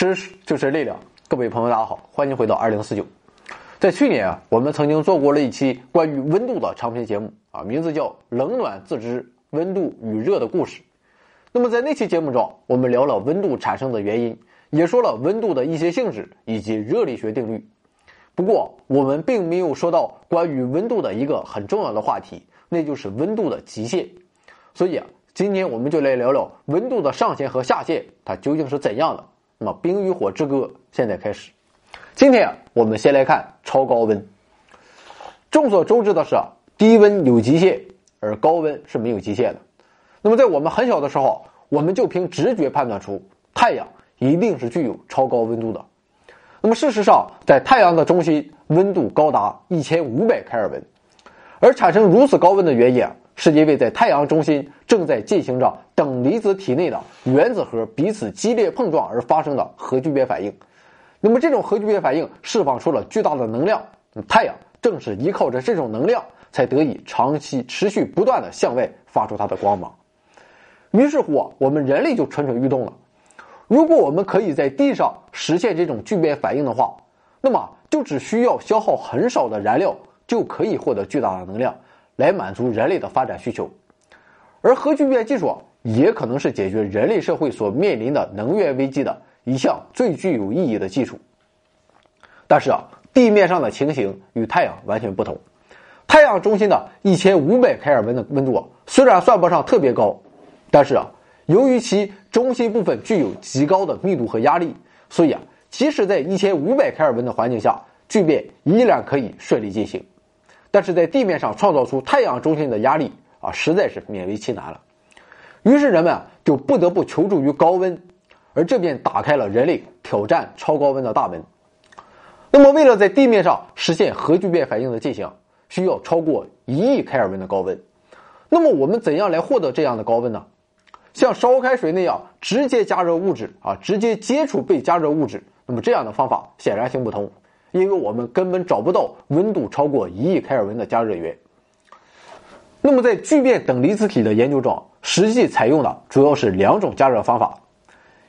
知识就是力量，各位朋友，大家好，欢迎回到二零四九。在去年啊，我们曾经做过了一期关于温度的长篇节目啊，名字叫《冷暖自知：温度与热的故事》。那么在那期节目中，我们聊了温度产生的原因，也说了温度的一些性质以及热力学定律。不过，我们并没有说到关于温度的一个很重要的话题，那就是温度的极限。所以啊，今天我们就来聊聊温度的上限和下限，它究竟是怎样的。那么，《冰与火之歌》现在开始。今天啊，我们先来看超高温。众所周知的是啊，低温有极限，而高温是没有极限的。那么，在我们很小的时候，我们就凭直觉判断出太阳一定是具有超高温度的。那么，事实上，在太阳的中心，温度高达一千五百开尔文，而产生如此高温的原因啊。是因为在太阳中心正在进行着等离子体内的原子核彼此激烈碰撞而发生的核聚变反应。那么，这种核聚变反应释放出了巨大的能量。太阳正是依靠着这种能量，才得以长期持续不断的向外发出它的光芒。于是乎，我们人类就蠢蠢欲动了。如果我们可以在地上实现这种聚变反应的话，那么就只需要消耗很少的燃料，就可以获得巨大的能量。来满足人类的发展需求，而核聚变技术也可能是解决人类社会所面临的能源危机的一项最具有意义的技术。但是啊，地面上的情形与太阳完全不同。太阳中心的一千五百开尔文的温度啊，虽然算不上特别高，但是啊，由于其中心部分具有极高的密度和压力，所以啊，即使在一千五百开尔文的环境下，聚变依然可以顺利进行。但是在地面上创造出太阳中心的压力啊，实在是勉为其难了。于是人们就不得不求助于高温，而这便打开了人类挑战超高温的大门。那么，为了在地面上实现核聚变反应的进行，需要超过一亿开尔文的高温。那么，我们怎样来获得这样的高温呢？像烧开水那样直接加热物质啊，直接接触被加热物质，那么这样的方法显然行不通。因为我们根本找不到温度超过一亿开尔文的加热源。那么，在聚变等离子体的研究中，实际采用的主要是两种加热方法。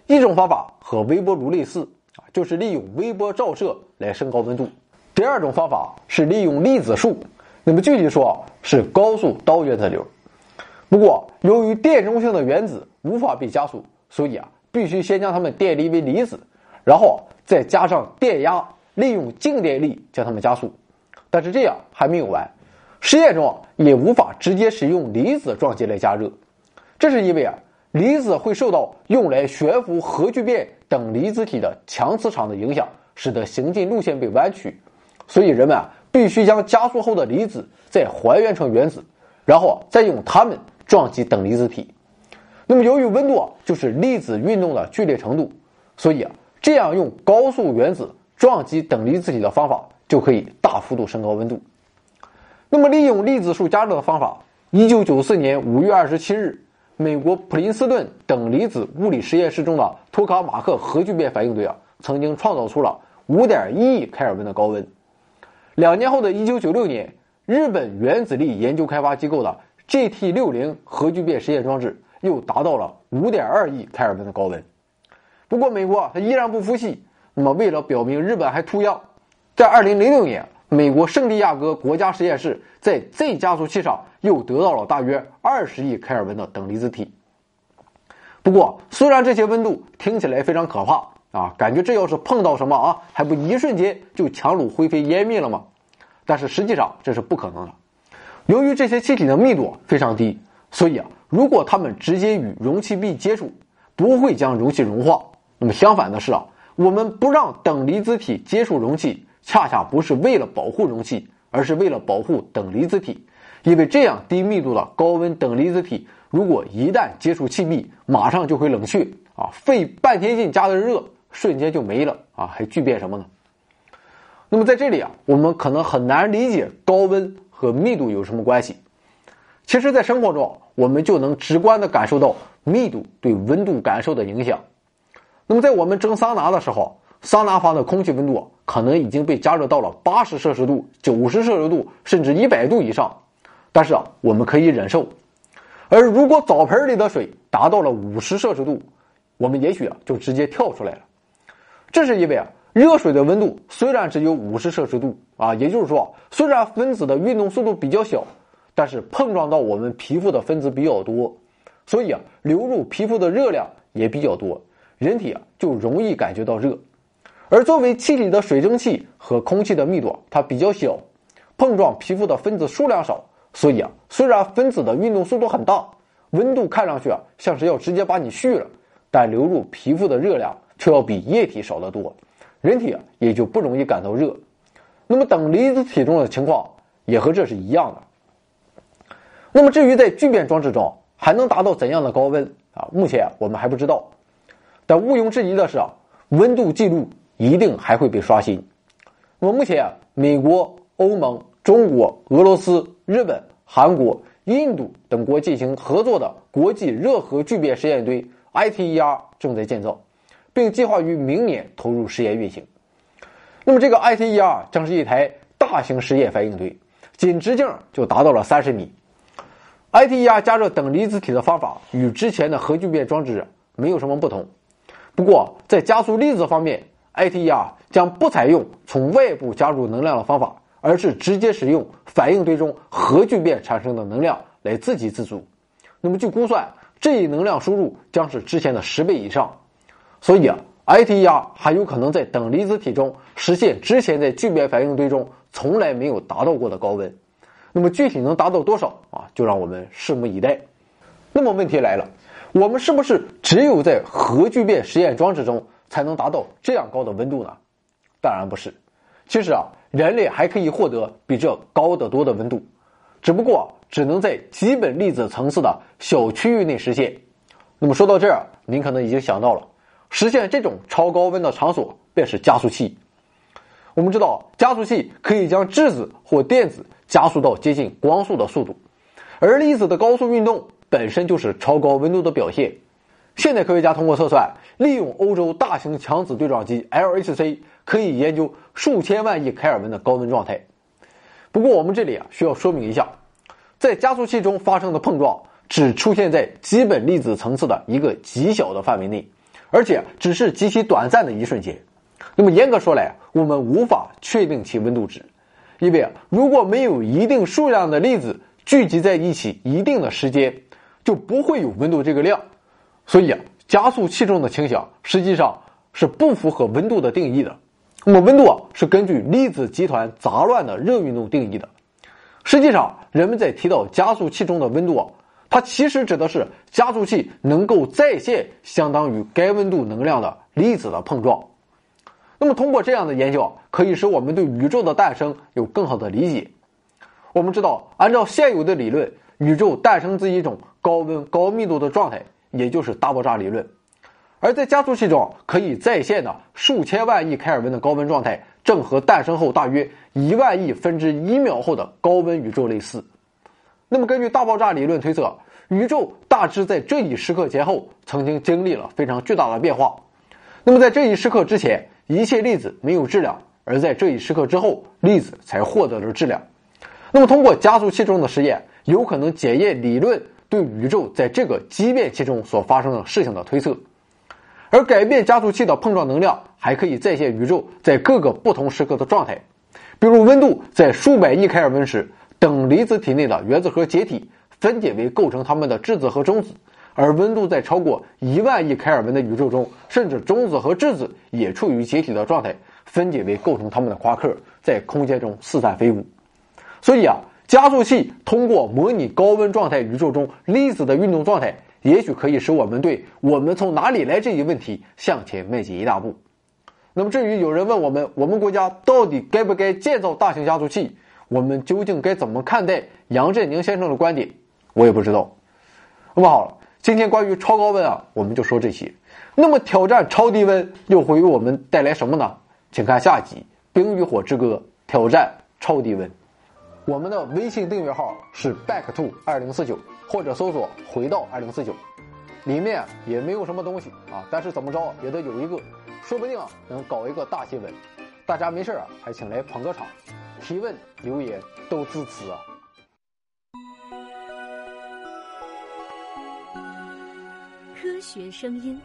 一种方法和微波炉类似啊，就是利用微波照射来升高温度。第二种方法是利用粒子束，那么具体说是高速刀原子流。不过，由于电中性的原子无法被加速，所以啊，必须先将它们电离为离子，然后再加上电压。利用静电力将它们加速，但是这样还没有完，实验中也无法直接使用离子撞击来加热，这是因为啊，离子会受到用来悬浮核聚变等离子体的强磁场的影响，使得行进路线被弯曲，所以人们啊必须将加速后的离子再还原成原子，然后再用它们撞击等离子体。那么由于温度啊就是粒子运动的剧烈程度，所以啊这样用高速原子。撞击等离子体的方法就可以大幅度升高温度。那么，利用粒子束加热的方法，一九九四年五月二十七日，美国普林斯顿等离子物理实验室中的托卡马克核聚变反应堆啊，曾经创造出了五点一亿开尔文的高温。两年后的一九九六年，日本原子力研究开发机构的 GT 六零核聚变实验装置又达到了五点二亿开尔文的高温。不过，美国它依然不服气。那么，为了表明日本还图样，在二零零六年，美国圣地亚哥国家实验室在 Z 加速器上又得到了大约二十亿开尔文的等离子体。不过，虽然这些温度听起来非常可怕啊，感觉这要是碰到什么啊，还不一瞬间就强弩灰飞烟灭了吗？但是实际上这是不可能的。由于这些气体的密度非常低，所以啊，如果它们直接与容器壁接触，不会将容器融化。那么相反的是啊。我们不让等离子体接触容器，恰恰不是为了保护容器，而是为了保护等离子体。因为这样低密度的高温等离子体，如果一旦接触气壁，马上就会冷却啊，费半天劲加的热，瞬间就没了啊，还聚变什么呢？那么在这里啊，我们可能很难理解高温和密度有什么关系。其实，在生活中，我们就能直观的感受到密度对温度感受的影响。那么，在我们蒸桑拿的时候，桑拿房的空气温度可能已经被加热到了八十摄氏度、九十摄氏度，甚至一百度以上。但是啊，我们可以忍受。而如果澡盆里的水达到了五十摄氏度，我们也许啊就直接跳出来了。这是因为啊，热水的温度虽然只有五十摄氏度啊，也就是说，虽然分子的运动速度比较小，但是碰撞到我们皮肤的分子比较多，所以啊，流入皮肤的热量也比较多，人体啊就容易感觉到热。而作为气体的水蒸气和空气的密度啊它比较小，碰撞皮肤的分子数量少，所以啊，虽然分子的运动速度很大，温度看上去啊像是要直接把你蓄了，但流入皮肤的热量。却要比液体少得多，人体啊也就不容易感到热。那么等离子体中的情况也和这是一样的。那么至于在聚变装置中还能达到怎样的高温啊？目前我们还不知道。但毋庸置疑的是啊，温度记录一定还会被刷新。那么目前啊，美国、欧盟、中国、俄罗斯、日本、韩国、印度等国进行合作的国际热核聚变实验堆 ITER 正在建造。并计划于明年投入实验运行。那么，这个 ITER 将是一台大型实验反应堆，仅直径就达到了三十米。ITER 加热等离子体的方法与之前的核聚变装置没有什么不同。不过，在加速粒子方面，ITER 将不采用从外部加入能量的方法，而是直接使用反应堆中核聚变产生的能量来自给自足。那么，据估算，这一能量输入将是之前的十倍以上。所以啊，ITER 还有可能在等离子体中实现之前在聚变反应堆中从来没有达到过的高温。那么具体能达到多少啊？就让我们拭目以待。那么问题来了，我们是不是只有在核聚变实验装置中才能达到这样高的温度呢？当然不是。其实啊，人类还可以获得比这高得多的温度，只不过只能在基本粒子层次的小区域内实现。那么说到这儿，您可能已经想到了。实现这种超高温的场所便是加速器。我们知道，加速器可以将质子或电子加速到接近光速的速度，而粒子的高速运动本身就是超高温度的表现。现代科学家通过测算，利用欧洲大型强子对撞机 LHC，可以研究数千万亿开尔文的高温状态。不过，我们这里啊需要说明一下，在加速器中发生的碰撞只出现在基本粒子层次的一个极小的范围内。而且只是极其短暂的一瞬间，那么严格说来，我们无法确定其温度值，因为啊，如果没有一定数量的粒子聚集在一起一定的时间，就不会有温度这个量。所以啊，加速器中的倾向实际上是不符合温度的定义的。那么温度啊，是根据粒子集团杂乱的热运动定义的。实际上，人们在提到加速器中的温度啊。它其实指的是加速器能够再现相当于该温度能量的粒子的碰撞。那么，通过这样的研究，可以使我们对宇宙的诞生有更好的理解。我们知道，按照现有的理论，宇宙诞生自一种高温高密度的状态，也就是大爆炸理论。而在加速器中可以再现的数千万亿开尔文的高温状态，正和诞生后大约一万亿分之一秒后的高温宇宙类似。那么，根据大爆炸理论推测，宇宙大致在这一时刻前后曾经经历了非常巨大的变化。那么，在这一时刻之前，一切粒子没有质量；而在这一时刻之后，粒子才获得了质量。那么，通过加速器中的实验，有可能检验理论对宇宙在这个畸变期中所发生的事情的推测。而改变加速器的碰撞能量，还可以再现宇宙在各个不同时刻的状态，比如温度在数百亿开尔文时。等离子体内的原子核解体，分解为构成它们的质子和中子；而温度在超过一万亿开尔文的宇宙中，甚至中子和质子也处于解体的状态，分解为构成它们的夸克，在空间中四散飞舞。所以啊，加速器通过模拟高温状态宇宙中粒子的运动状态，也许可以使我们对我们从哪里来这一问题向前迈进一大步。那么，至于有人问我们，我们国家到底该不该建造大型加速器？我们究竟该怎么看待杨振宁先生的观点？我也不知道。那么好了，今天关于超高温啊，我们就说这些。那么挑战超低温又会为我们带来什么呢？请看下集《冰与火之歌》挑战超低温。我们的微信订阅号是 back to 二零四九，或者搜索回到二零四九。里面也没有什么东西啊，但是怎么着也得有一个，说不定啊能搞一个大新闻。大家没事啊，还请来捧个场。提问、留言都支持啊！科学声音。